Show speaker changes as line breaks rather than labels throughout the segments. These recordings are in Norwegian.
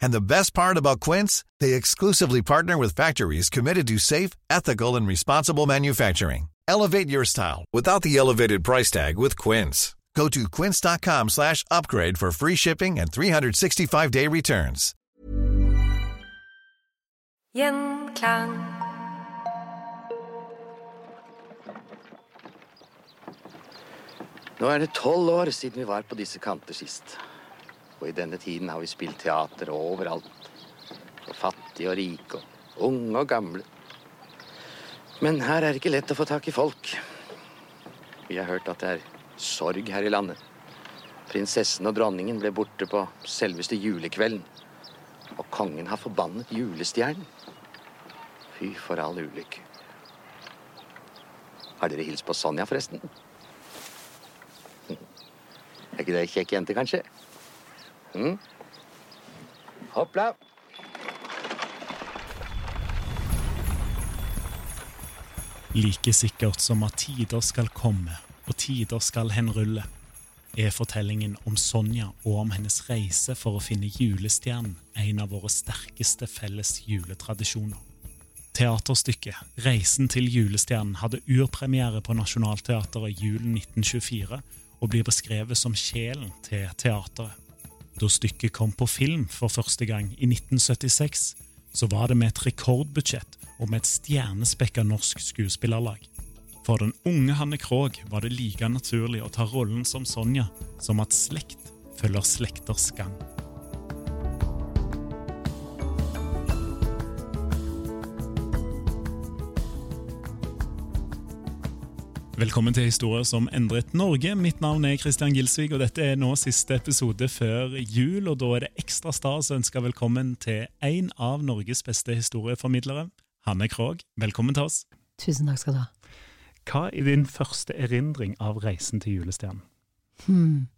And the best part about Quince, they exclusively partner with factories committed to safe, ethical, and responsible manufacturing. Elevate your style without the elevated price tag with Quince. Go to quince.com slash upgrade for free shipping and 365-day returns.
Gjenklang.
Nå er det tolv år siden vi var på disse kanter sist. Og i denne tiden har vi spilt teater overalt. For fattige og rike, og unge og gamle. Men her er det ikke lett å få tak i folk. Vi har hørt at det er sorg her i landet. Prinsessen og dronningen ble borte på selveste julekvelden. Og kongen har forbannet julestjernen. Fy for all ulykke. Har dere hilst på Sonja, forresten? Er ikke det ei kjekk jente, kanskje? Mm? Hoppla.
Like sikkert som at tider skal komme og tider skal henrulle, er fortellingen om Sonja og om hennes reise for å finne julestjernen en av våre sterkeste felles juletradisjoner. Teaterstykket 'Reisen til julestjernen' hadde urpremiere på Nationaltheatret julen 1924 og blir beskrevet som sjelen til teateret. Da stykket kom på film for første gang i 1976, så var det med et rekordbudsjett og med et stjernespekka norsk skuespillerlag. For den unge Hanne Krogh var det like naturlig å ta rollen som Sonja som at slekt følger slekters gang. Velkommen til Historier som endret Norge. Mitt navn er Christian Gilsvig, og dette er nå siste episode før jul. og Da er det ekstra stas å ønske velkommen til en av Norges beste historieformidlere, Hanne Krogh. Velkommen til oss.
Tusen takk skal du ha.
Hva er din første erindring av reisen til julestjernen?
Hmm.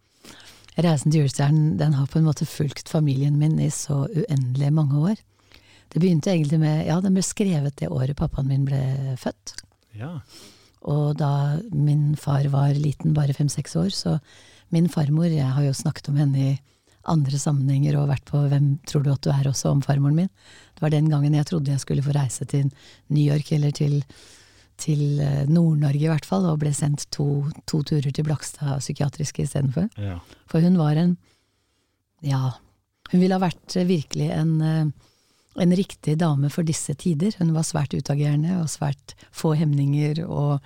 Reisen til julestjernen den har på en måte fulgt familien min i så uendelig mange år. Det begynte egentlig med Ja, den ble skrevet det året pappaen min ble født.
Ja.
Og da min far var liten, bare fem-seks år, så min farmor Jeg har jo snakket om henne i andre sammenhenger og vært på Hvem tror du at du er også om farmoren min. Det var den gangen jeg trodde jeg skulle få reise til New York eller til, til eh, Nord-Norge i hvert fall, og ble sendt to, to turer til Blakstad psykiatriske istedenfor.
ja.
For hun var en Ja, hun ville ha vært virkelig en, eh, en riktig dame for disse tider. Hun var svært utagerende og svært få hemninger, og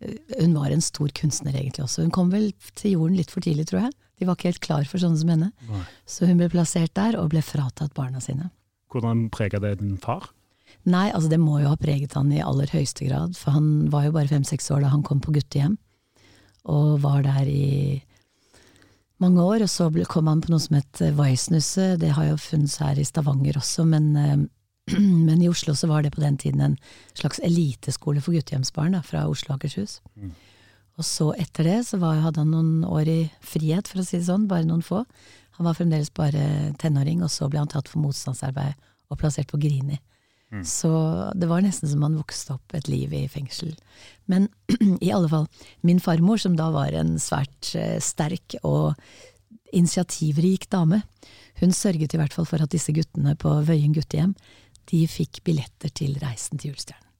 eh, hun var en stor kunstner egentlig også. Hun kom vel til jorden litt for tidlig, tror jeg. De var ikke helt klar for sånne som henne.
Nei.
Så hun ble plassert der, og ble fratatt barna sine.
Hvordan prega det din far?
Nei, altså det må jo ha preget han i aller høyeste grad, for han var jo bare fem-seks år da han kom på guttehjem, og var der i mange år, og så kom han på noe som het eh, Weissnusset, det har jo funnes her i Stavanger også, men, eh, men i Oslo så var det på den tiden en slags eliteskole for guttehjemsbarn da, fra Oslo og Akershus. Og så etter det så var, hadde han noen år i frihet, for å si det sånn, bare noen få. Han var fremdeles bare tenåring, og så ble han tatt for motstandsarbeid og plassert på Grini. Så det var nesten som han vokste opp et liv i fengsel. Men i alle fall, min farmor, som da var en svært eh, sterk og initiativrik dame. Hun sørget i hvert fall for at disse guttene på Vøyen guttehjem de fikk billetter til Reisen til julestjernen.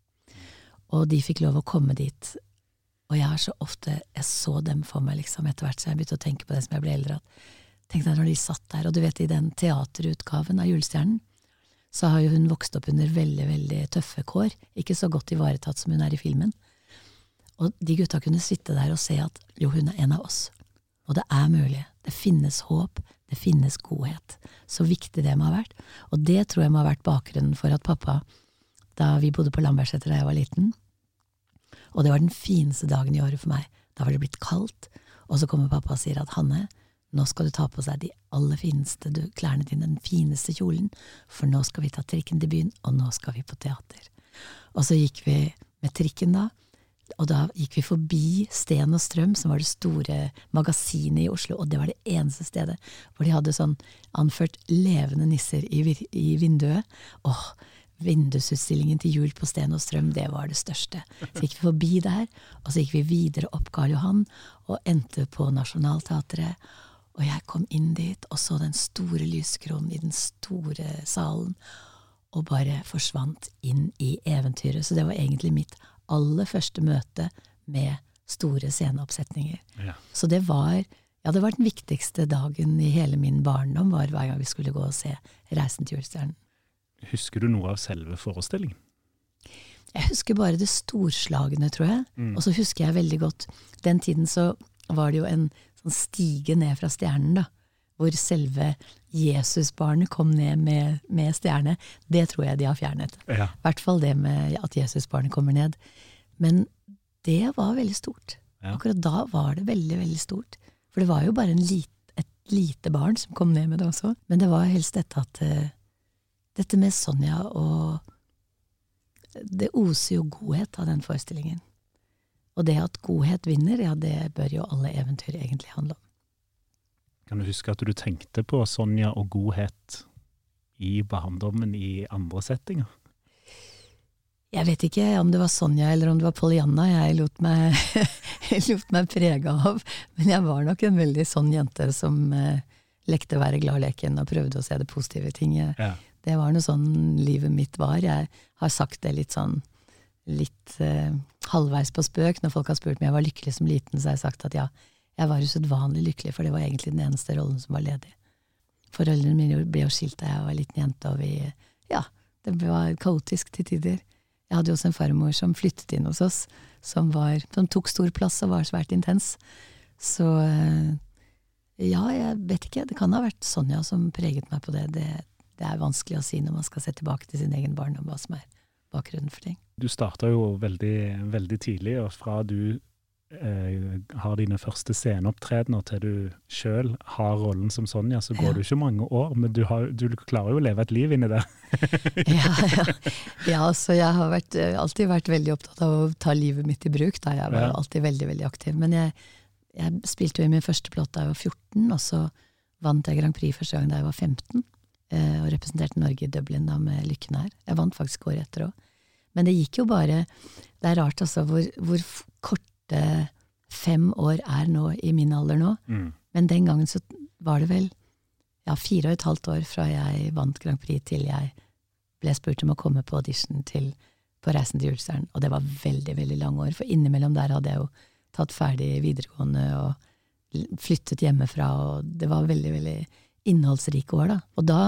Og de fikk lov å komme dit. Og jeg har så ofte Jeg så dem for meg liksom etter hvert, så jeg begynte å tenke på det som jeg ble eldre. at Tenk deg når de satt der, og du vet i den teaterutgaven av Julestjernen, så har jo hun vokst opp under veldig, veldig tøffe kår, ikke så godt ivaretatt som hun er i filmen. Og de gutta kunne sitte der og se at jo, hun er en av oss. Og det er mulig. Det finnes håp. Det finnes godhet. Så viktig det må ha vært. Og det tror jeg må ha vært bakgrunnen for at pappa, da vi bodde på Lambertseter da jeg var liten, og det var den fineste dagen i året for meg, da var det blitt kaldt, og så kommer pappa og sier at Hanne, nå skal du ta på seg de aller fineste klærne dine, den fineste kjolen, for nå skal vi ta trikken til byen, og nå skal vi på teater. Og så gikk vi med trikken da, og da gikk vi forbi Sten og Strøm, som var det store magasinet i Oslo, og det var det eneste stedet hvor de hadde sånn anført levende nisser i, i vinduet. Åh, vindusutstillingen til jul på Sten og Strøm, det var det største. Så gikk vi forbi der, og så gikk vi videre opp Karl Johan og endte på Nationaltheatret. Og jeg kom inn dit og så den store lyskronen i den store salen, og bare forsvant inn i eventyret. Så det var egentlig mitt aller første møte med store sceneoppsetninger. Ja. Så det var, ja, det var den viktigste dagen i hele min barndom, var hver gang vi skulle gå og se Reisen til julestjernen.
Husker du noe av selve forestillingen?
Jeg husker bare det storslagne, tror jeg. Mm. Og så husker jeg veldig godt Den tiden så var det jo en sånn stige ned fra stjernen, da. Hvor selve Jesusbarnet kom ned med, med stjerne. Det tror jeg de har fjernet. I ja. hvert fall det med at Jesusbarnet kommer ned. Men det var veldig stort. Ja. Akkurat da var det veldig, veldig stort. For det var jo bare lit, et lite barn som kom ned med det også. Men det var helst dette at uh, Dette med Sonja og Det oser jo godhet av den forestillingen. Og det at godhet vinner, ja, det bør jo alle eventyr egentlig handle om.
Kan du huske at du tenkte på Sonja og godhet i barndommen i andre settinger?
Jeg vet ikke om det var Sonja eller om det var Pollyanna jeg lot meg, lot meg prege av, men jeg var nok en veldig sånn jente som eh, lekte være glad-leken og prøvde å se det positive i ting. Ja. Det var noe sånn livet mitt var. Jeg har sagt det litt sånn litt eh, halvveis på spøk. Når folk har spurt om jeg var lykkelig som liten, så har jeg sagt at ja, jeg var usedvanlig lykkelig, for det var egentlig den eneste rollen som var ledig. Foreldrene mine ble jo skilt da jeg var liten jente, og vi Ja, det var kaotisk til tider. Jeg hadde jo også en farmor som flyttet inn hos oss, som, var, som tok stor plass og var svært intens. Så eh, ja, jeg vet ikke. Det kan ha vært Sonja som preget meg på det. det. det. er vanskelig å si når man skal se tilbake til sin egen barndom, hva som er bakgrunnen for ting.
Du starta jo veldig, veldig tidlig, og fra du eh, har dine første sceneopptredener til du sjøl har rollen som Sonja, så går ja. det ikke mange år, men du, har, du, klarer jo å leve et liv inni det.
ja, ja. ja, så jeg har vært, eh, alltid vært veldig opptatt av å ta livet mitt i bruk. Da. Jeg var ja. alltid veldig, veldig aktiv. Men jeg, jeg spilte jo i min første plate da jeg var 14, og så vant jeg Grand Prix første gang da jeg var 15. Eh, og representerte Norge i Dublin da med Lykken her. Jeg vant faktisk året etter òg. Men det gikk jo bare Det er rart altså hvor, hvor korte fem år er nå i min alder nå. Mm. Men den gangen så var det vel ja, fire og et halvt år fra jeg vant Grand Prix til jeg ble spurt om å komme på audition til, på Reisen til julestjernen. Og det var veldig, veldig lange år, for innimellom der hadde jeg jo tatt ferdig videregående og flyttet hjemmefra, og det var veldig, veldig innholdsrike år, da. Og da,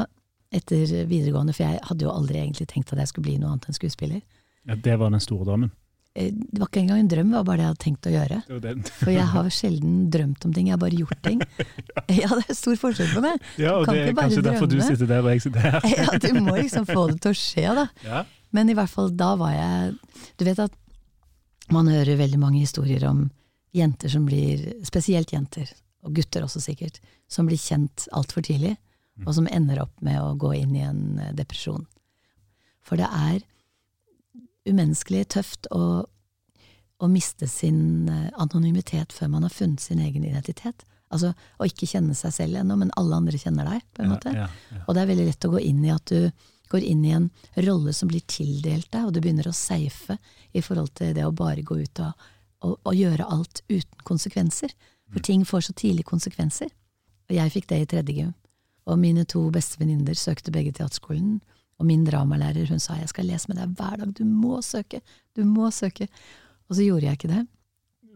etter videregående, for jeg hadde jo aldri egentlig tenkt at jeg skulle bli noe annet enn skuespiller.
Ja, Det var den store drømmen?
Eh, det var ikke engang en drøm, det var bare det jeg hadde tenkt å gjøre. For jeg har sjelden drømt om ting, jeg har bare gjort ting. ja, det er stor forskjell på det.
Ja, og det er kanskje drømme. derfor du sitter der og jeg sitter her.
ja, du må liksom få det til å skje, da. Ja. Men i hvert fall, da var jeg Du vet at man hører veldig mange historier om jenter som blir, spesielt jenter, og gutter også sikkert, som blir kjent altfor tidlig, og som ender opp med å gå inn i en eh, depresjon. For det er umenneskelig tøft å, å miste sin eh, anonymitet før man har funnet sin egen identitet. Altså å ikke kjenne seg selv ennå, men alle andre kjenner deg, på en måte. Ja, ja. Og det er veldig lett å gå inn i at du går inn i en rolle som blir tildelt deg, og du begynner å safe i forhold til det å bare gå ut og, og, og gjøre alt uten konsekvenser. For mm. ting får så tidlig konsekvenser. Og jeg fikk det i tredje gym. Og mine to beste venninner søkte begge teaterskolen. Og min dramalærer hun sa jeg skal lese med deg hver dag, du må søke, du må søke. Og så gjorde jeg ikke det.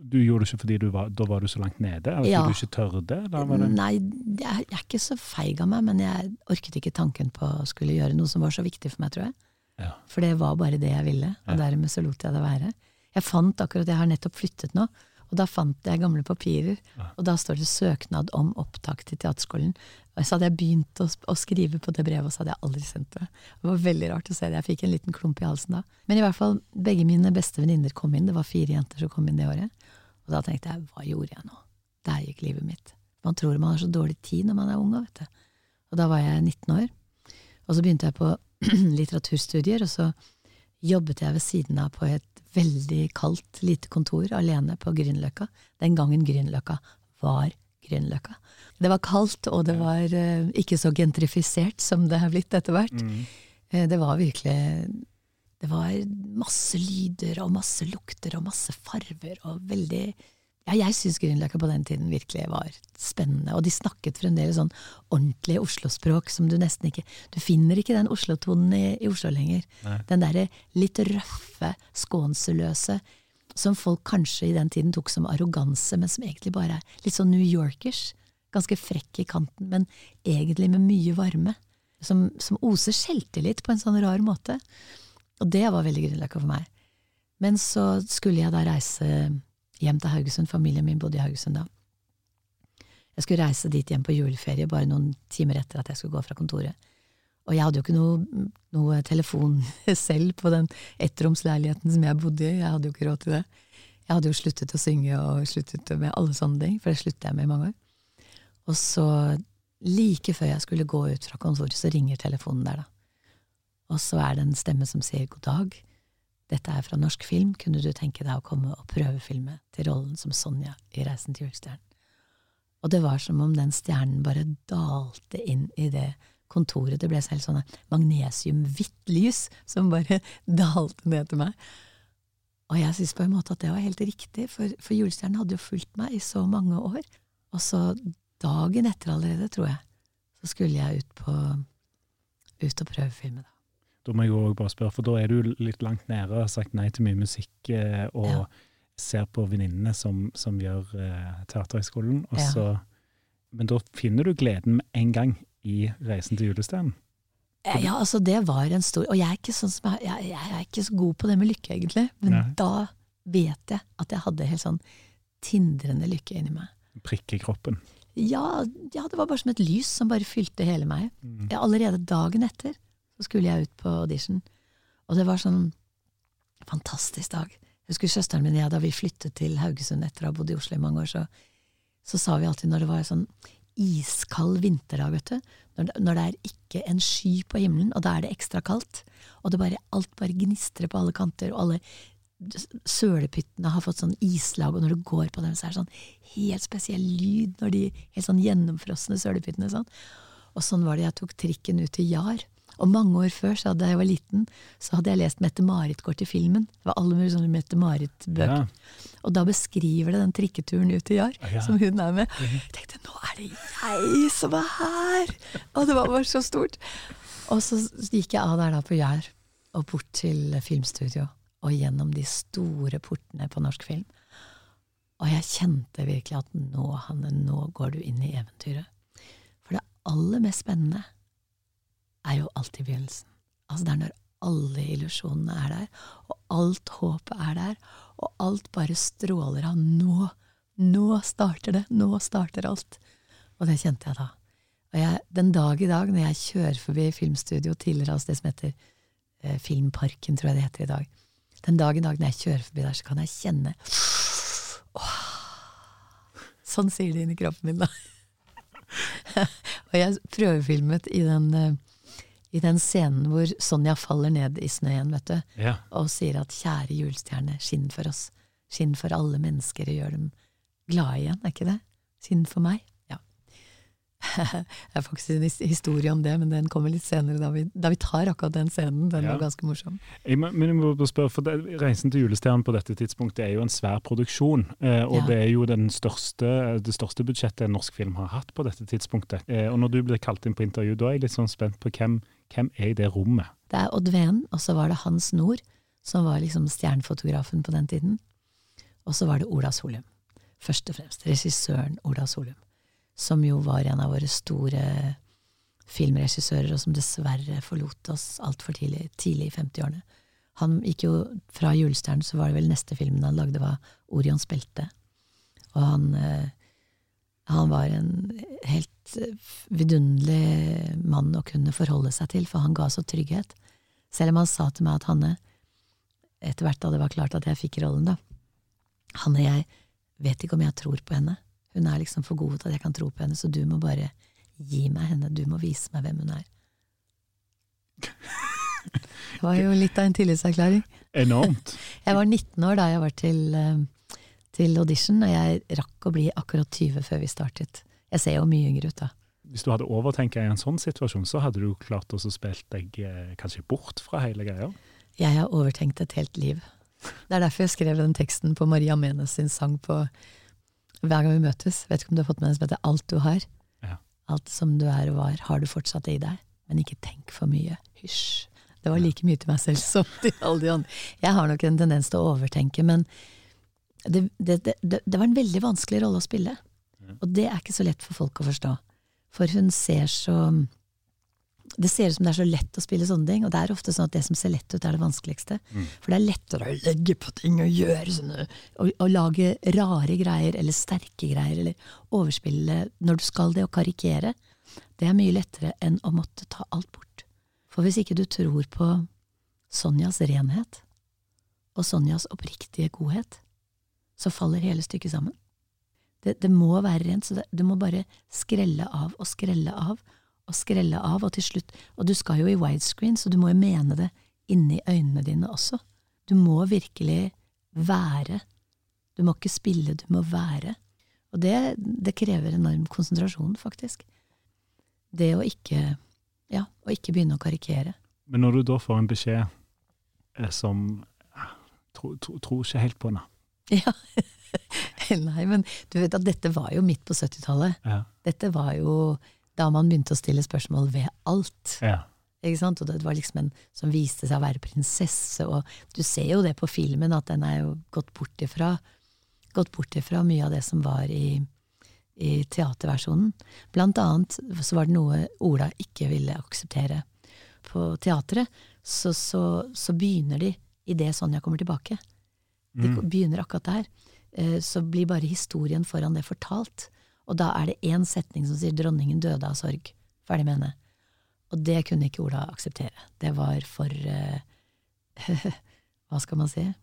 Du gjorde det ikke fordi var, da var du så langt nede? Eller
Ja.
fordi du ikke tørde? Det?
Nei, jeg, jeg er ikke så feig av meg, men jeg orket ikke tanken på å skulle gjøre noe som var så viktig for meg, tror jeg.
Ja.
For det var bare det jeg ville, og dermed så lot jeg det være. Jeg fant akkurat, jeg har nettopp flyttet nå, og da fant jeg gamle papirer, og da står det 'søknad om opptak til teaterskolen'. Og så hadde jeg begynt å, å skrive på det brevet, og så hadde jeg aldri sendt det. Det var veldig rart å se det, jeg fikk en liten klump i halsen da. Men i hvert fall, begge mine beste venninner kom inn, det var fire jenter som kom inn det året. Og da tenkte jeg, hva gjorde jeg nå? Der gikk livet mitt. Man tror man har så dårlig tid når man er ung, vet du. Og da var jeg 19 år. Og så begynte jeg på litteraturstudier, og så jobbet jeg ved siden av på et veldig kaldt, lite kontor alene på Grünerløkka. Den gangen Grünerløkka var Grünerløkka. Det var kaldt, og det var uh, ikke så gentrifisert som det har blitt etter hvert. Eh, det var virkelig Det var masse lyder og masse lukter og masse farver og veldig ja, jeg syns Grünerløkka på den tiden virkelig var spennende, og de snakket fremdeles sånn ordentlig Oslo-språk som du nesten ikke Du finner ikke den Oslo-tonen i, i Oslo lenger. Den derre litt røffe, skånseløse, som folk kanskje i den tiden tok som arroganse, men som egentlig bare er litt sånn New Yorkers. Ganske frekk i kanten, men egentlig med mye varme. Som, som oser selvtillit på en sånn rar måte. Og det var veldig Grünerløkka for meg. Men så skulle jeg da reise hjem til Haugesund. Familien min bodde i Haugesund da. Jeg skulle reise dit hjem på juleferie bare noen timer etter at jeg skulle gå fra kontoret. Og jeg hadde jo ikke noe, noe telefon selv på den ettromsleiligheten som jeg bodde i. Jeg hadde jo ikke råd til det. Jeg hadde jo sluttet å synge og sluttet med alle sånne ting, for det sluttet jeg med i mange år. Og så, like før jeg skulle gå ut fra kontoret, så ringer telefonen der, da. Og så er det en stemme som sier god dag. Dette er fra norsk film, kunne du tenke deg å komme og prøvefilme til rollen som Sonja i Reisen til julestjernen? Og det var som om den stjernen bare dalte inn i det kontoret. Det ble selv sånne magnesium-hvitt lys som bare dalte ned til meg. Og jeg synes på en måte at det var helt riktig, for, for julestjernen hadde jo fulgt meg i så mange år. Og så dagen etter allerede, tror jeg, så skulle jeg ut på ut og prøvefilme, da.
Da må jeg jo bare spørre, for da er du litt langt nede og har sagt nei til mye musikk, eh, og
Ja.
ser på venninnene som, som gjør eh, Teaterhøgskolen,
Ja.
Men da finner du gleden med en gang i Reisen til julestjernen.
Eh, Ja, altså det var en stor Og jeg er ikke sånn som jeg, jeg, jeg er ikke så god på det med lykke, egentlig. Men
Nei.
da vet jeg at jeg hadde helt sånn tindrende lykke inni meg.
Prikke i kroppen.
Ja, ja, det var bare som et lys som bare fylte hele meg. Mm. allerede dagen etter så skulle jeg ut på audition. Og det var sånn fantastisk dag. Jeg husker søsteren min og jeg, da vi flyttet til Haugesund etter å ha bodd i Oslo i mange år, så, så sa vi alltid når det var sånn iskald vinterdag, vet du, når når det er ikke en sky på himmelen, og da er det ekstra kaldt, og det bare, alt bare gnistrer på alle kanter, og alle sølepyttene har fått sånn islag, og når du går på dem, så er det sånn helt spesiell lyd når de helt sånn gjennomfrosne sølepyttene. Sånn. Og sånn var det jeg tok trikken ut til Jar. Og mange år før, så da jeg var liten, så hadde jeg lest Mette-Marit går til filmen. Det var alle mulige sånne Mette-Marit-bøker.
Ja.
Og da beskriver det den trikketuren ut til Jar,
Ja.
som hun er med. Jeg tenkte nå er det jeg som er her! Og det var bare så stort. Og så gikk jeg av der da på Jar, og bort til filmstudio, og gjennom de store portene på norsk film. Og jeg kjente virkelig at nå, Hanne, nå går du inn i eventyret. For det aller mest spennende er jo alltid begynnelsen. Altså det er når alle illusjonene er der, og alt håpet er der, og alt bare stråler av nå. Nå starter det, nå starter alt. Og det kjente jeg da. Og jeg, den dag i dag, når jeg kjører forbi filmstudio tidligere, altså det som heter eh, Filmparken, tror jeg det heter i dag, den dag i dag når jeg kjører forbi der, så kan jeg kjenne Åh, Sånn sier det inni kroppen min, da. og jeg prøvefilmet i den, eh, i den scenen hvor Sonja faller ned i snøen, vet du,
Ja.
og sier at kjære julestjerne, skinn for oss, skinn for alle mennesker og gjør dem glade igjen, er ikke det? Skinn for meg? Ja. Det er faktisk en historie om det, men den kommer litt senere, da vi, da vi tar akkurat den scenen. Den
Ja.
var ganske morsom.
Jeg må, men jeg må spørre, for det, Reisen til julestjernen på dette tidspunktet er jo en svær produksjon. Eh, og
Ja.
det er jo den største, det største budsjettet en norsk film har hatt på dette tidspunktet. Eh, og når du blir kalt inn på intervju, da er jeg litt sånn spent på hvem, hvem er i det rommet?
Det er Odd Ven, og så var det Hans Nord, som var liksom stjernefotografen på den tiden. Og så var det Ola Solum. Først og fremst regissøren Ola Solum. Som jo var en av våre store filmregissører, og som dessverre forlot oss altfor tidlig, tidlig i 50-årene. Han gikk jo fra Julestjernen, så var det vel neste filmen han lagde, var Orions belte. Og han, eh, han var en helt eh, vidunderlig mann å kunne forholde seg til, for han ga så trygghet. Selv om han sa til meg at Hanne, etter hvert da det var klart at jeg fikk rollen, da Hanne, jeg vet ikke om jeg tror på henne. Hun er liksom for god til at jeg kan tro på henne, så du må bare gi meg henne, du må vise meg hvem hun er. Det var jo litt av en tillitserklæring.
Enormt.
Jeg var 19 år da jeg var til, eh, til audition, og jeg rakk å bli akkurat 20 før vi startet. Jeg ser jo mye yngre ut da.
Hvis du hadde overtenkt i en sånn situasjon, så hadde du klart å spille deg eh, kanskje bort fra hele greia.
Jeg har overtenkt et helt liv. Det er derfor jeg skrev den teksten på Maria Menes sin sang på Hver gang vi møtes. Vet ikke om du har fått med den som heter Alt du har.
Ja.
Alt som du er og var, har du fortsatt i deg. Men ikke tenk for mye. Hysj. Det var like mye til meg selv som til alle de andre. Jeg har nok en tendens til å overtenke, men det, det, det, det var en veldig vanskelig rolle å spille. Og det er ikke så lett for folk å forstå. For hun ser så Det ser ut som det er så lett å spille sånne ting, og det er ofte sånn at det som ser lett ut, er det vanskeligste. For det er lettere å legge på ting og gjøre sånne og, og lage rare greier, eller sterke greier, eller overspille når du skal det, og karikere. Det er mye lettere enn å måtte ta alt bort. For hvis ikke du tror på Sonjas renhet, og Sonjas oppriktige godhet, så faller hele stykket sammen. Det, det må være rent, så det, du må bare skrelle av og skrelle av og skrelle av, og til slutt Og du skal jo i widescreen, så du må jo mene det inni øynene dine også. Du må virkelig være. Du må ikke spille, du må være. Og det, det krever enorm konsentrasjon, faktisk. Det å ikke Ja, å ikke begynne å karikere.
Men når du da får en beskjed eh, som eh, tro, tro, tror ikke helt på henne
Ja. Nei, men du vet at dette var jo midt på 70-tallet.
ja.
Dette var jo da man begynte å stille spørsmål ved alt.
ja.
Ikke sant? Og det var liksom en som viste seg å være prinsesse, og du ser jo det på filmen, at den er jo gått bort ifra, gått bort ifra mye av det som var i, i teaterversjonen. Blant annet så var det noe Ola ikke ville akseptere. På teatret så, så, så begynner de idet Sonja kommer tilbake. De begynner akkurat der. Eh, Så blir bare historien foran det fortalt. Og da er det én setning som sier 'dronningen døde av sorg'. Ferdig med henne. Og det kunne ikke Ola akseptere. Det var for uh, Hva skal man si?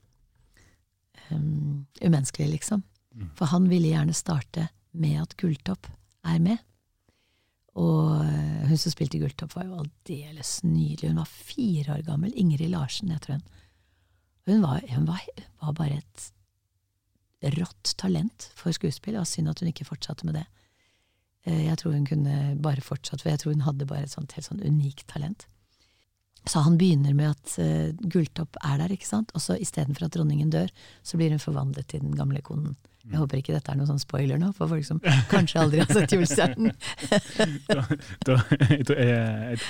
Um, umenneskelig, liksom. For han ville gjerne starte med at Gulltopp er med. Og hun som spilte Gulltopp, var jo aldeles nydelig. Hun var fire år gammel. Ingrid Larsen, heter hun. Hun var, hun var, var bare et rått talent for skuespill. Var synd at hun ikke fortsatte med det. Eh, Jeg tror hun kunne bare fortsatt, for jeg tror hun hadde bare et sånt helt sånn unikt talent. Så han begynner med at uh, Gulltopp er der, ikke sant, og så istedenfor at dronningen dør, så blir hun forvandlet til den gamle konen. Jeg håper ikke dette er noen sånn spoiler nå, for folk som kanskje aldri har sett Julestjernen.
er-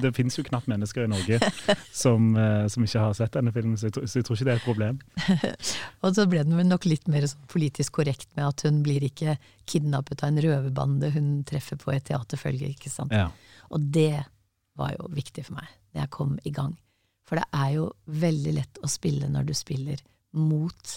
det finnes jo jo knapt mennesker i Norge som, eh, som ikke har sett denne filmen, så jeg, tror- så jeg tror ikke det er et problem.
Og så ble den vel nok litt mer sånn politisk korrekt med at hun blir ikke kidnappet av en røverbande hun treffer på et teaterfølge, ikke sant.
Ja.
Og det var jo viktig for meg, da jeg kom i gang. For det er jo veldig lett å spille når du spiller mot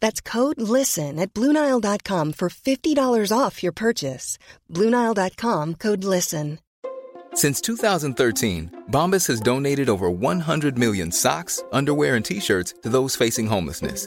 That's code LISTEN at Bluenile.com for $50 off your purchase. Bluenile.com code LISTEN.
Since 2013, Bombas has donated over 100 million socks, underwear, and t shirts to those facing homelessness.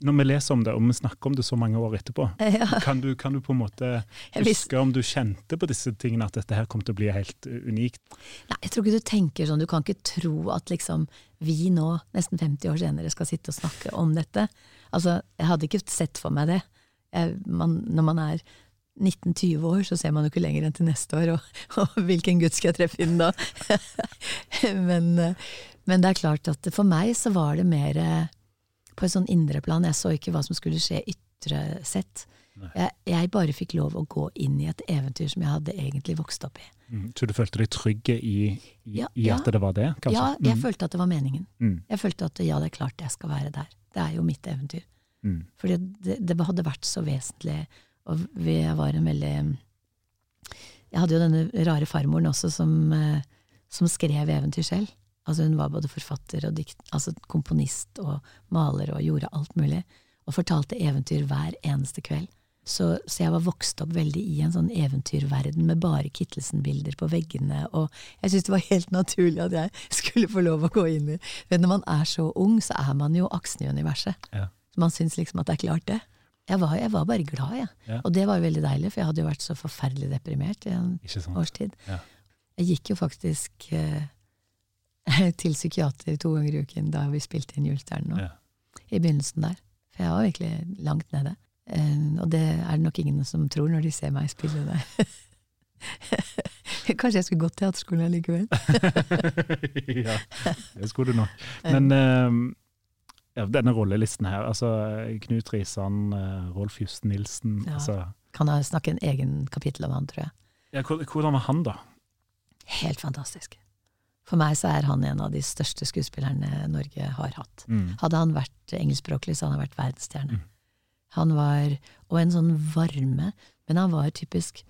Når vi leser om det, og vi snakker om det så mange år etterpå,
Ja.
kan, du, kan du på en måte huske om du kjente på disse tingene, at dette her kom til å bli helt uh, unikt?
Nei, jeg tror ikke du tenker sånn, du kan ikke tro at liksom vi nå, nesten 50 år senere, skal sitte og snakke om dette. Altså, jeg hadde ikke sett for meg det. Jeg, man, når man er 19-20 år, så ser man jo ikke lenger enn til neste år, og, og hvilken gud skal jeg treffe inn da? men, eh, men det er klart at for meg så var det mer eh, på et sånn indre plan. Jeg så ikke hva som skulle skje ytre sett. Jeg, jeg bare fikk lov å gå inn i et eventyr som jeg hadde egentlig vokst opp i.
Mm. Så du følte deg trygge i, i,
Ja,
i at
ja.
det var det? kanskje?
Ja, jeg
Mm.
følte at det var meningen.
Mm.
Jeg følte at ja, det er klart jeg skal være der. Det er jo mitt eventyr.
Mm.
Fordi det, det hadde vært så vesentlig, og vi jeg var en veldig Jeg hadde jo denne rare farmoren også som, eh, som skrev eventyr selv. Altså Hun var både forfatter og dikt, altså komponist og maler og gjorde alt mulig. Og fortalte eventyr hver eneste kveld. Så, så jeg var vokst opp veldig i en sånn eventyrverden med bare Kittelsen-bilder på veggene, og jeg syntes det var helt naturlig at jeg skulle få lov å gå inn i Men når man er så ung, så er man jo aksen i universet.
Ja.
Man syns liksom at det er klart, det. Jeg var, jeg var bare glad, jeg.
Ja.
Og det var jo veldig deilig, for jeg hadde jo vært så forferdelig deprimert i en
årstid.
års tid.
Ja.
Jeg gikk jo faktisk eh, til psykiater to ganger i uken da vi spilte inn Julestjernen nå.
Ja.
I begynnelsen der. For jeg var virkelig langt nede. Eh, og det er det nok ingen som tror når de ser meg spille det. Kanskje jeg skulle gått teaterskolen allikevel.
ja, det skulle du nok. Men eh, ja, denne rollelisten her, altså Knut Risan, eh, Rolf Justen Nilsen
Ja.
altså,
Kan jeg snakke en egen kapittel om han, tror jeg.
ja, Hvordan var han, da?
Helt fantastisk. For meg så er han en av de største skuespillerne Norge har hatt.
Mm.
Hadde han vært engelskspråklig, så hadde han vært verdensstjerne. Han var Og en sånn varme, men han var typisk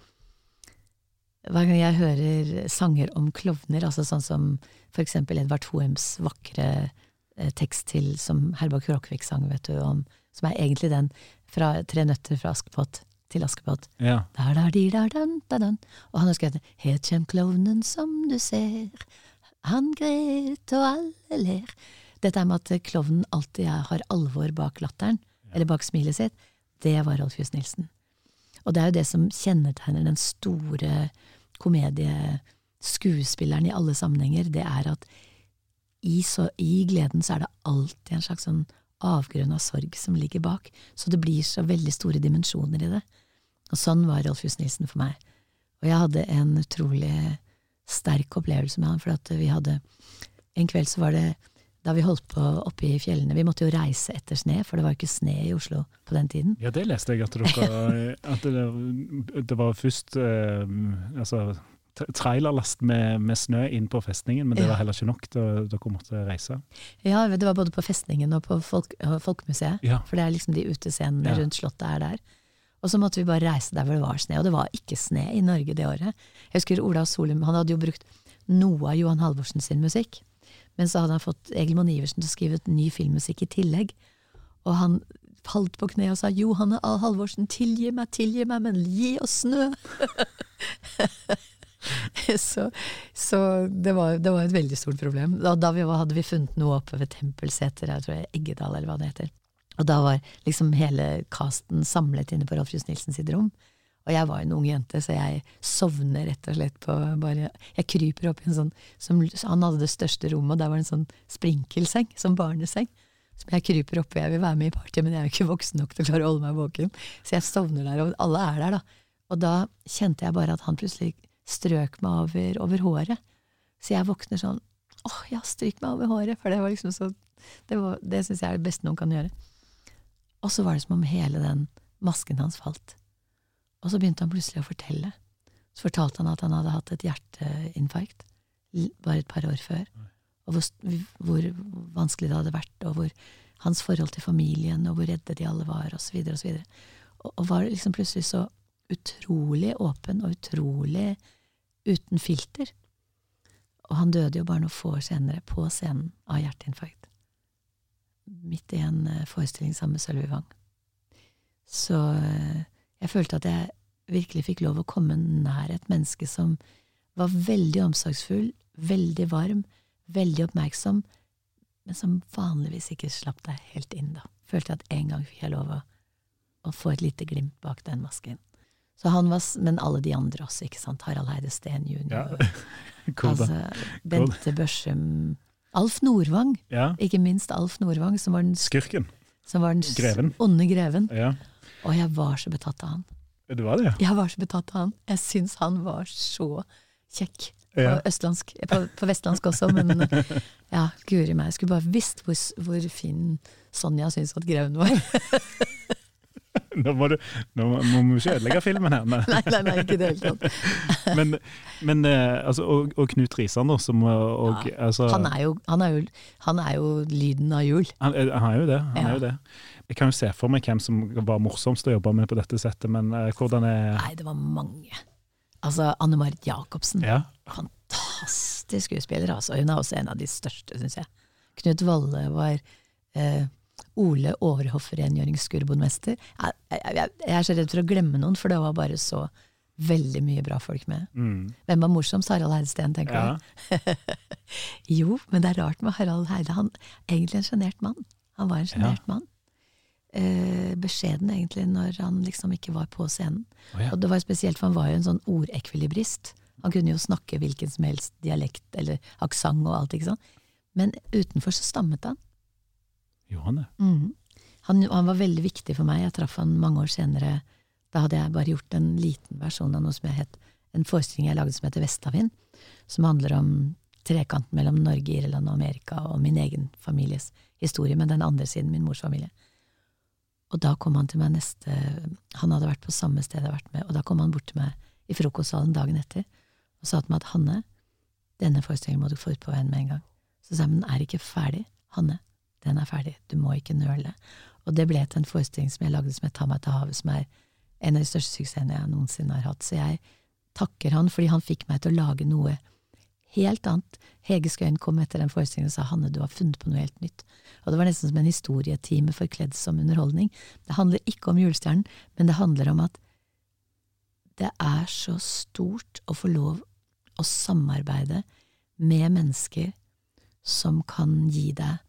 Hver gang jeg hører sanger om klovner, altså sånn som for eksempel Edvard Hoems vakre eh, tekst til som Herborg Krokvik sang, vet du, om, som er egentlig den fra Tre nøtter fra Askepott til Askepott.
Ja.
Der, der, di, der, dan, da, dan. Og han har skrevet «Het kjem klovnen som du ser, han gret og alle ler. Dette med at klovnen alltid har alvor bak latteren, eller bak smilet sitt, det var Rolf Just Nilsen. Og det er jo det som kjennetegner den store komedieskuespilleren i alle sammenhenger, det er at i, så, i gleden så er det alltid en slags sånn avgrunn av sorg som ligger bak, så det blir så veldig store dimensjoner i det. Og sånn var Rolf Just Nilsen for meg. Og jeg hadde en utrolig sterk opplevelse med han, for at vi hadde En kveld så var det da vi holdt på oppe i fjellene Vi måtte jo reise etter sne, for det var ikke sne i Oslo på den tiden.
Ja, det leste jeg, at, dere, at det, det var først eh, altså, trailerlast med, med snø inn på festningen, men det
Ja.
var heller ikke nok. Da, dere måtte reise.
Ja, det var både på Festningen og på folk, og Folkemuseet,
Ja.
for det er liksom de utescenene
Ja.
rundt Slottet er der. Og så måtte vi bare reise der hvor det var sne, og det var ikke sne i Norge det året. Jeg husker Ola Solum, han hadde jo brukt noe av Johan Halvorsen sin musikk, men så hadde han fått Egil Monn Iversen til å skrive et ny filmmusikk i tillegg, og han falt på kne og sa Johanne A. Halvorsen, tilgi meg, tilgi meg, men gi oss snø! så så det, var, det var et veldig stort problem. Da, da vi hadde vi funnet noe oppe ved Tempelseter, jeg tror jeg, Eggedal eller hva det heter. Og da var liksom hele casten samlet inne på Rolf Johs Nilsen sitt rom. Og jeg var en ung jente, så jeg sovner rett og slett på bare Jeg kryper opp i en sånn som, Han hadde det største rommet, og der var det en sånn sprinkelseng, som barneseng. Som jeg kryper opp i. Jeg vil være med i party, men jeg er jo ikke voksen nok til å klare å holde meg våken. Så jeg sovner der, og alle er der, da. Og da kjente jeg bare at han plutselig strøk meg over, over håret. Så jeg våkner sånn åh, ja, stryk meg over håret, for det var liksom så Det, var- det syns jeg er det beste noen kan gjøre. Og så var det som om hele den masken hans falt. Og så begynte han plutselig å fortelle. Så fortalte han at han hadde hatt et hjerteinfarkt bare et par år før. Og hvor, hvor vanskelig det hadde vært, og hvor hans forhold til familien, og hvor redde de alle var, og så videre og så. Og, og var liksom plutselig så utrolig åpen og utrolig uten filter. Og han døde jo bare noen få år senere, på scenen, av hjerteinfarkt. Midt i en eh, forestilling sammen med Sølvi Wang. Så eh, jeg følte at jeg virkelig fikk lov å komme nær et menneske som var veldig omsorgsfull, veldig varm, veldig oppmerksom, men som vanligvis ikke slapp deg helt inn, da. Følte at en gang fikk jeg lov å, å få et lite glimt bak den masken. Så han var, Men alle de andre også, ikke sant. Harald Heide Steen jr.
Ja. Cool,
altså, Bente Børsum Alf Nordvang,
Ja.
ikke minst Alf Nordvang, som var den,
Skurken.
som var den
Greven.
onde greven.
Ja.
Og jeg var så betatt av han.
Det var det, ja.
Jeg var så betatt av han. Jeg syns han var så kjekk. På
Ja.
østlandsk, på, på vestlandsk også, men ja, guri meg. Jeg skulle bare visst hvor, hvor fin Sonja syns at greven var.
Nå må, du, nå må vi ikke ødelegge filmen her. Men,
Nei, nei, nei, ikke i det hele tatt.
men, men eh, altså, og, og Knut Risan, da, som og, ja, altså,
Han er, jo, han, er jo, han er jo lyden av jul.
Han, er- han er jo det. Han
Ja.
er jo det. Jeg kan jo se for meg hvem som var morsomst å jobbe med på dette settet, men uh, hvordan er
Nei, det var mange. Altså, Anne Marit Jacobsen.
Ja.
Fantastisk skuespiller, altså. Hun er også en av de største, syns jeg. Knut Valle var eh, Ole Overhoff-rengjøringsgurbonmester. Jeg, jeg, jeg, jeg er så redd for å glemme noen, for det var bare så veldig mye bra folk med.
Mm.
Hvem var morsomst? Harald Heidesteen, tenker
Ja.
du? jo, men det er rart med Harald Heide. Han er egentlig en sjenert mann. Han var en sjenert mann. Eh, beskjeden egentlig når han liksom ikke var på scenen.
Oh, ja.
Og det var spesielt, for han var jo en sånn ordekvilibrist. Han kunne jo snakke hvilken som helst dialekt eller aksent og alt, ikke sant. Men utenfor så stammet han.
Gjorde han det?
Mhm. Han, han var veldig viktig for meg. Jeg traff han mange år senere. Da hadde jeg bare gjort en liten versjon av noe som jeg het en forestilling jeg lagde som heter Vestavind, som handler om trekanten mellom Norge, Irland og Amerika, og min egen families historie, men den andre siden, min mors familie. Og da kom han til meg neste Han hadde vært på samme sted jeg hadde vært med, og da kom han bort til meg i frokostsalen dagen etter og sa til meg at Hanne, denne forestillingen må du få ut på veien med en gang. Så sa jeg, men er ikke ferdig. Hanne, den er ferdig, du må ikke nøle. Og det ble til en forestilling som jeg lagde som het Ta meg til havet, som er en av de største suksessene jeg noensinne har hatt. Så jeg takker han fordi han fikk meg til å lage noe helt annet. Hege Skøyen kom etter den forestillingen og sa Hanne, du har funnet på noe helt nytt. Og det var nesten som en historietime forkledd som underholdning. Det handler ikke om julestjernen, men det handler om at det er så stort å få lov å samarbeide med mennesker som kan gi deg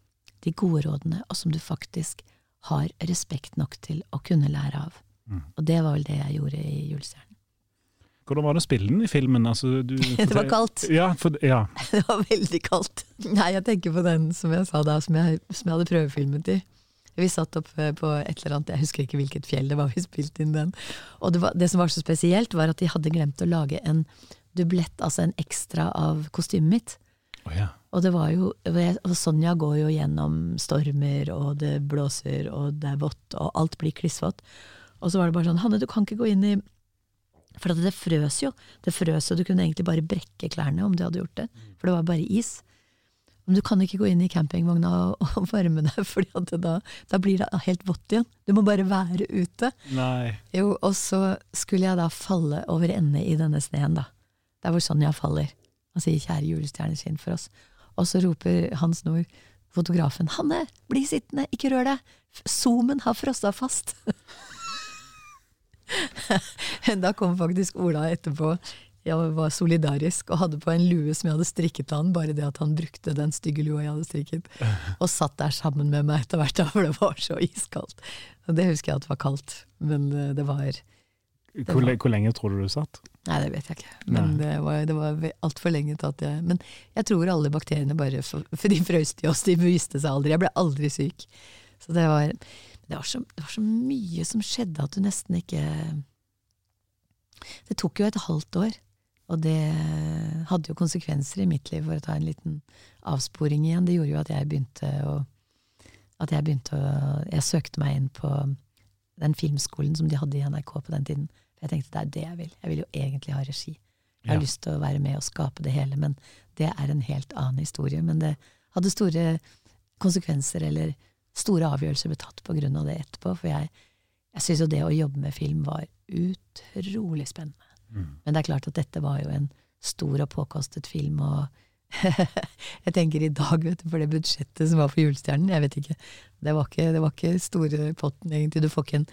de gode rådene, og som du faktisk har respekt nok til å kunne lære av.
Mm.
Og det var vel det jeg gjorde i Julestjernen.
Hvordan var det å spille den i filmen? Altså, du,
Det var kaldt.
Ja, for, ja.
Det var veldig kaldt. Nei, jeg tenker på den som jeg sa da, som jeg, som jeg hadde prøvefilmet i. Vi satt oppe på et eller annet, jeg husker ikke hvilket fjell det var vi spilte inn den. Og det, var, det som var så spesielt, var at de hadde glemt å lage en dublett, altså en ekstra av kostymet mitt.
Å ja.
Og det var jo, og Sonja går jo gjennom stormer, og det blåser, og det er vått, og alt blir klissvått. Og så var det bare sånn, Hanne, du kan ikke gå inn i For at det frøs jo. Det frøs, og du kunne egentlig bare brekke klærne om du hadde gjort det. For det var bare is. Men du kan ikke gå inn i campingvogna og, og varme deg, for da, da blir det helt vått igjen. Du må bare være ute.
Nei.
Jo, og så skulle jeg da falle over ende i denne sneen, da. Der hvor Sonja faller. Han sier 'kjære julestjerneskinn' for oss. Og så roper Hans Nord, fotografen, 'Hanne, bli sittende, ikke rør deg! Zoomen har frossa fast'. da kom faktisk Ola etterpå. Jeg var solidarisk og hadde på en lue som jeg hadde strikket til han, bare det at han brukte den stygge lua jeg hadde strikket, og satt der sammen med meg etter hvert, da, for det var så iskaldt. Og det husker jeg at det var kaldt, men eh, det var
Hvor, hvor lenge tror du du satt?
Nei, det vet jeg ikke. Men
Nei.
det var, det var altfor lenge til at jeg Men jeg tror alle bakteriene bare For, for de frøs til oss, de viste seg aldri. Jeg ble aldri syk. Så det var det var, så, det var så mye som skjedde at du nesten ikke Det tok jo et halvt år, og det hadde jo konsekvenser i mitt liv, for å ta en liten avsporing igjen. Det gjorde jo at jeg begynte å At jeg begynte å Jeg søkte meg inn på den filmskolen som de hadde i NRK på den tiden. Jeg tenkte det er det jeg vil. Jeg vil jo egentlig ha regi. Jeg har
Ja.
lyst til å være med og skape det hele, men det er en helt annen historie. Men det hadde store konsekvenser, eller store avgjørelser ble tatt på grunn av det etterpå. For jeg, jeg syns jo det å jobbe med film var utrolig spennende. Men det er klart at dette var jo en stor og påkostet film, og jeg tenker i dag, vet du, for det budsjettet som var for Julestjernen, jeg vet ikke, det var ikke, det var ikke store potten egentlig. Du får ikke en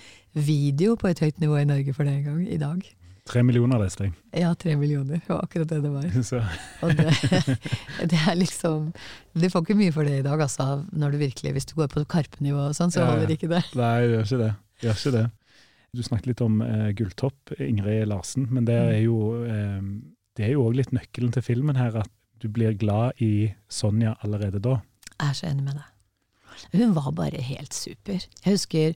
video på et høyt nivå i Norge for det engang, i dag.
Tre millioner, leste jeg.
Ja, tre millioner, det var akkurat det det var. Og det, det er liksom Du får ikke mye for det i dag, altså, når du virkelig, hvis du går på Karpe-nivå og sånn, så
Ja,
holder ikke det.
Nei, gjør ikke det. gjør ikke det. Du snakket litt om eh, Gulltopp, Ingrid Larsen, men det
Mm.
er jo eh, det er jo òg litt nøkkelen til filmen her, at du blir glad i Sonja allerede da.
Jeg er så enig med deg. Hun var bare helt super. Jeg husker,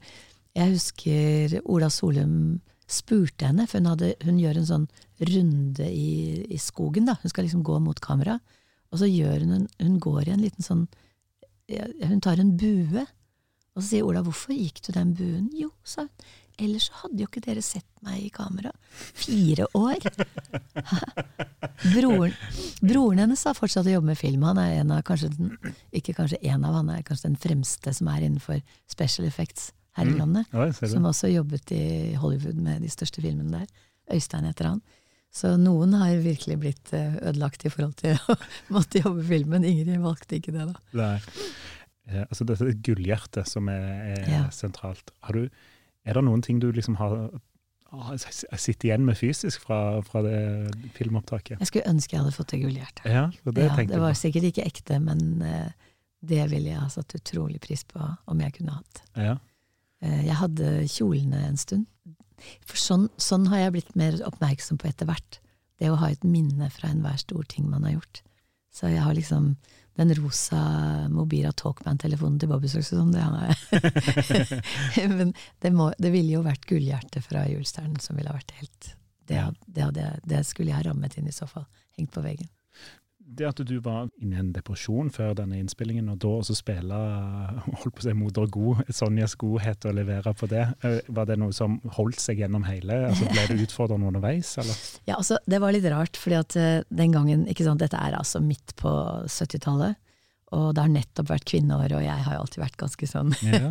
jeg husker Ola Solum spurte henne, for hun, hadde, hun gjør en sånn runde i, i skogen. da. Hun skal liksom gå mot kamera, og så gjør hun en, hun går i en liten sånn Hun tar en bue, og så sier Ola 'hvorfor gikk du den buen'? Jo, sa hun. Ellers så hadde jo ikke dere sett meg i kamera. Fire år! Broren, broren hennes har fortsatt å jobbe med film. Han er en av, kanskje den, ikke kanskje en av, han er kanskje den fremste som er innenfor special effects her i
Mm.
landet.
Ja, ser det.
som også jobbet i Hollywood med de største filmene der. Øystein heter han. Så noen har virkelig blitt eh, ødelagt i forhold til å måtte jobbe filmen. Ingrid valgte ikke det, da.
Nei. Altså dette er gullhjertet som er, er
Ja.
sentralt. Har du, er det noen ting du liksom har, sitter igjen med fysisk fra, fra det filmopptaket?
Jeg skulle ønske jeg hadde fått det gullhjertet.
Ja, det, det
Ja, det var sikkert ikke ekte, men eh, det ville jeg ha satt utrolig pris på om jeg kunne hatt.
Ja.
Eh, Jeg hadde kjolene en stund. For sånn, sånn har jeg blitt mer oppmerksom på etter hvert. Det å ha et minne fra enhver stor ting man har gjort. Så jeg har liksom den rosa Mobira Talkman-telefonen til Bobby Socks og sånn, det. Men det, må, det ville jo vært gullhjertet fra Julestjernen som ville ha vært helt det, det, det skulle jeg ha rammet inn i så fall. Hengt på veggen.
Det at du var inne i en depresjon før denne innspillingen, og da også spille holdt på å si moder god, Sonjas godhet og levere på det, eh, var det noe som holdt seg gjennom hele? Altså Ble du utfordrende underveis, eller?
Ja, altså, det var litt rart, fordi at eh, den gangen ikke sant, Dette er altså midt på 70-tallet, og det har nettopp vært kvinneår, og jeg har jo alltid vært ganske sånn
Ja.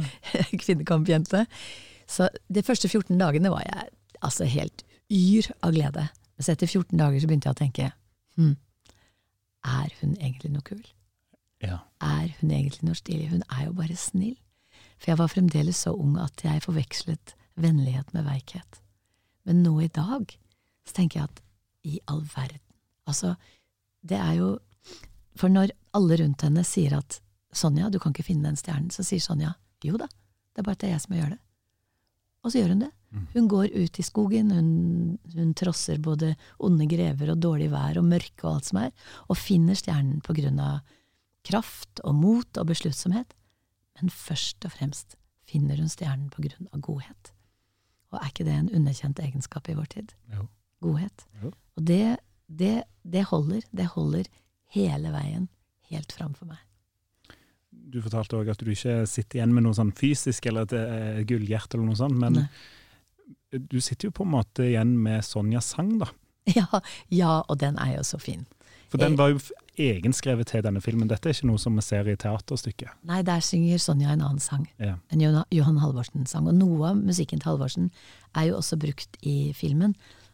kvinnekampjente. Så de første 14 dagene var jeg altså helt yr av glede. Så etter 14 dager så begynte jeg å tenke hm, er hun egentlig noe kul?
Ja.
Er hun egentlig noe stilig? Hun er jo bare snill. For jeg var fremdeles så ung at jeg forvekslet vennlighet med veikhet. Men nå i dag så tenker jeg at i all verden Altså, det er jo For når alle rundt henne sier at Sonja, du kan ikke finne den stjernen, så sier Sonja jo da, det er bare at det er jeg som må gjøre det. Og så gjør hun det. Hun går ut i skogen, hun, hun trosser både onde grever og dårlig vær og mørke og alt som er, og finner stjernen på grunn av kraft og mot og besluttsomhet. Men først og fremst finner hun stjernen på grunn av godhet. Og er ikke det en underkjent egenskap i vår tid?
Jo.
Godhet.
Jo.
Og det, det, det holder. Det holder hele veien, helt fram for meg.
Du fortalte òg at du ikke sitter igjen med noe sånn fysisk eller et gullhjerte eller noe sånt, men
Nei.
du sitter jo på en måte igjen med Sonjas sang, da.
Ja, ja, og den er jo så fin.
For den var jo egenskrevet til denne filmen. Dette er ikke noe som vi ser i teaterstykket.
Nei, der synger Sonja en annen sang.
Ja.
En Johan- Halvorsen-sang. Og noe av musikken til Halvorsen er jo også brukt i filmen.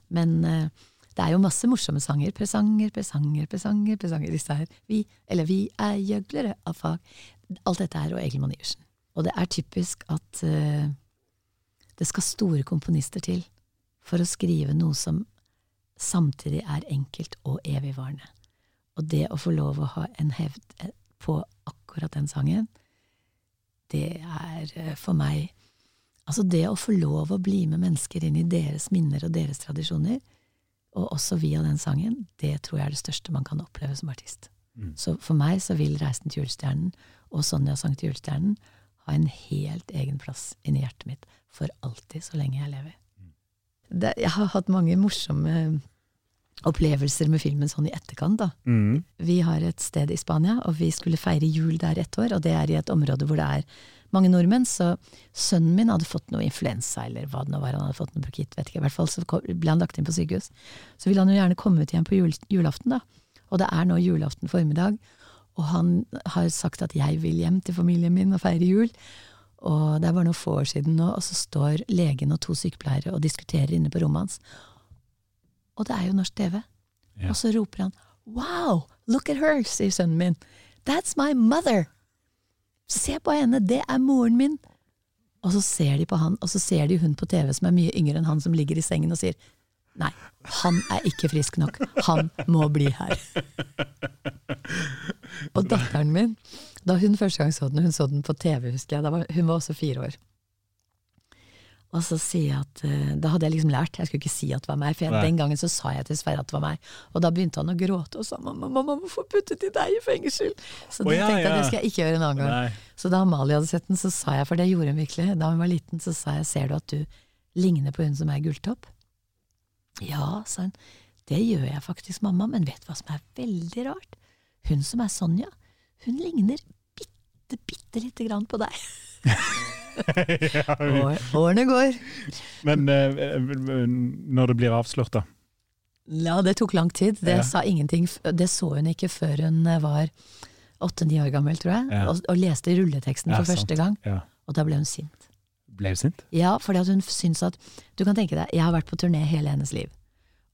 Men eh, det er jo masse morsomme sanger. Presanger, presanger, presanger, presanger. Disse her. Vi, eller vi er gjøglere av fag. Alt dette er og Egil Monn Iversen. Og det er typisk at uh, det skal store komponister til for å skrive noe som samtidig er enkelt og evigvarende. Og det å få lov å ha en hevd eh, på akkurat den sangen, det er eh, for meg Altså det å få lov å bli med mennesker inn i deres minner og deres tradisjoner, og også via den sangen, det tror jeg er det største man kan oppleve som artist.
Mm.
Så for meg så vil Reisen til julestjernen og Sonja sang til julestjernen ha en helt egen plass inni hjertet mitt for alltid, så lenge jeg lever. Det, jeg har hatt mange morsomme opplevelser med filmen sånn i etterkant, da.
Mm.
Vi har et sted i Spania, og vi skulle feire jul der ett år, og det er i et område hvor det er mange nordmenn, så sønnen min hadde fått noe influensa, eller hva det nå var, han hadde fått noe brukitt, vet ikke, i hvert fall så ble han lagt inn på sykehus. Så ville han jo gjerne komme ut igjen på jul, julaften, da. Og det er nå julaften formiddag, og han har sagt at jeg vil hjem til familien min og feire jul. Og det er bare noen få år siden nå, og så står legen og to sykepleiere og diskuterer inne på rommet hans. Og det er jo norsk TV.
Ja.
Og så roper han Wow, look at her, sier sønnen min. That's my mother! Se på henne, det er moren min! Og så ser de på han, og så ser de hun på TV som er mye yngre enn han som ligger i sengen og sier Nei, han er ikke frisk nok. Han må bli her. Og datteren min, da hun første gang så den, hun så den på TV, husker jeg, var, hun var også fire år. Og så sier jeg at uh, Da hadde jeg liksom lært, jeg skulle ikke si at det var meg, for jeg, den gangen så sa jeg til Sverre at det var meg. Og da begynte han å gråte og sa mamma, mamma, hvorfor puttet de deg i fengsel? Så oh,
ja,
tenkte jeg
ja.
det skal jeg ikke gjøre en annen gang.
Nei.
Så da Amalie hadde sett den, så sa jeg, for det gjorde hun virkelig, da hun var liten, så sa jeg, ser du at du ligner på hun som er gulltopp? Ja, sa hun, det gjør jeg faktisk, mamma, men vet du hva som er veldig rart? Hun som er Sonja, hun ligner bitte, bitte lite grann på deg. År, årene går.
Men eh, når det blir avslørt, da?
Ja, det tok lang tid. Det
Ja.
sa ingenting. Det så hun ikke før hun eh, var åtte-ni år gammel, tror jeg,
Ja.
og, og leste rulleteksten
Ja,
for
sant.
første gang.
Ja.
Og da ble hun sint.
Ble hun sint?
Ja, fordi hun syns at Du kan tenke deg, jeg har vært på turné hele hennes liv.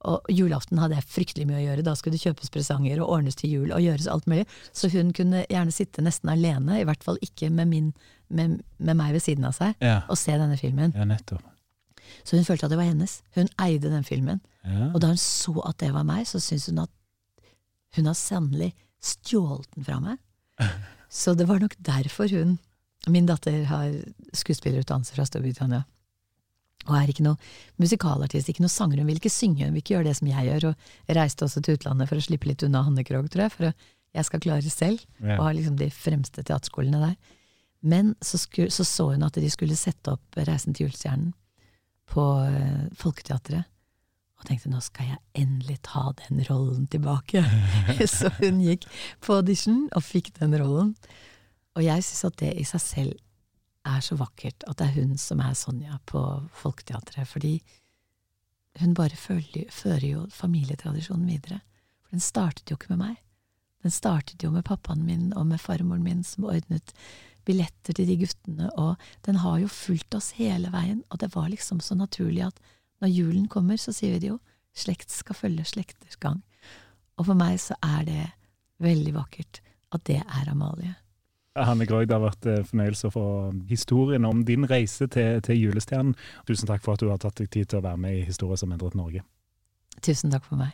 Og julaften hadde jeg fryktelig mye å gjøre. Da skulle det kjøpes presanger og ordnes til jul og gjøres alt mulig. Så hun kunne gjerne sitte nesten alene, i hvert fall ikke med, min, med, med meg ved siden av seg,
Ja.
og se denne filmen.
Ja, nettopp.
Så hun følte at det var hennes. Hun eide den filmen.
Ja.
Og da hun så at det var meg, så syntes hun at hun har sannelig stjålet den fra meg. Så det var nok derfor hun Min datter har skuespillerutdannelse fra Storbritannia. Og er ikke noe musikalartist, ikke noe sanger. Hun vil ikke synge, hun vil ikke gjøre det som jeg gjør. Og reiste også til utlandet for å slippe litt unna Hanne Krogh, tror jeg. For å, jeg skal klare selv,
Ja.
og har liksom de fremste teaterskolene der. Men så, skulle, så så hun at de skulle sette opp Reisen til julestjernen på eh, Folketeatret. Og tenkte nå skal jeg endelig ta den rollen tilbake. så hun gikk på audition og fikk den rollen. Og jeg syns at det i seg selv er så vakkert at det er hun som er Sonja på Folketeatret. Fordi hun bare følger, fører jo familietradisjonen videre. For den startet jo ikke med meg. Den startet jo med pappaen min og med farmoren min som ordnet billetter til de guttene, og den har jo fulgt oss hele veien, og det var liksom så naturlig at når julen kommer, så sier vi det jo, slekt skal følge slekters gang. Og for meg så er det veldig vakkert at det er Amalie.
Hanne Grøg, det har vært eh, fornøyelse å få historien om din reise til, til julestjernen. Tusen takk for at du har tatt deg tid til å være med i Historie som endret Norge.
Tusen takk for meg.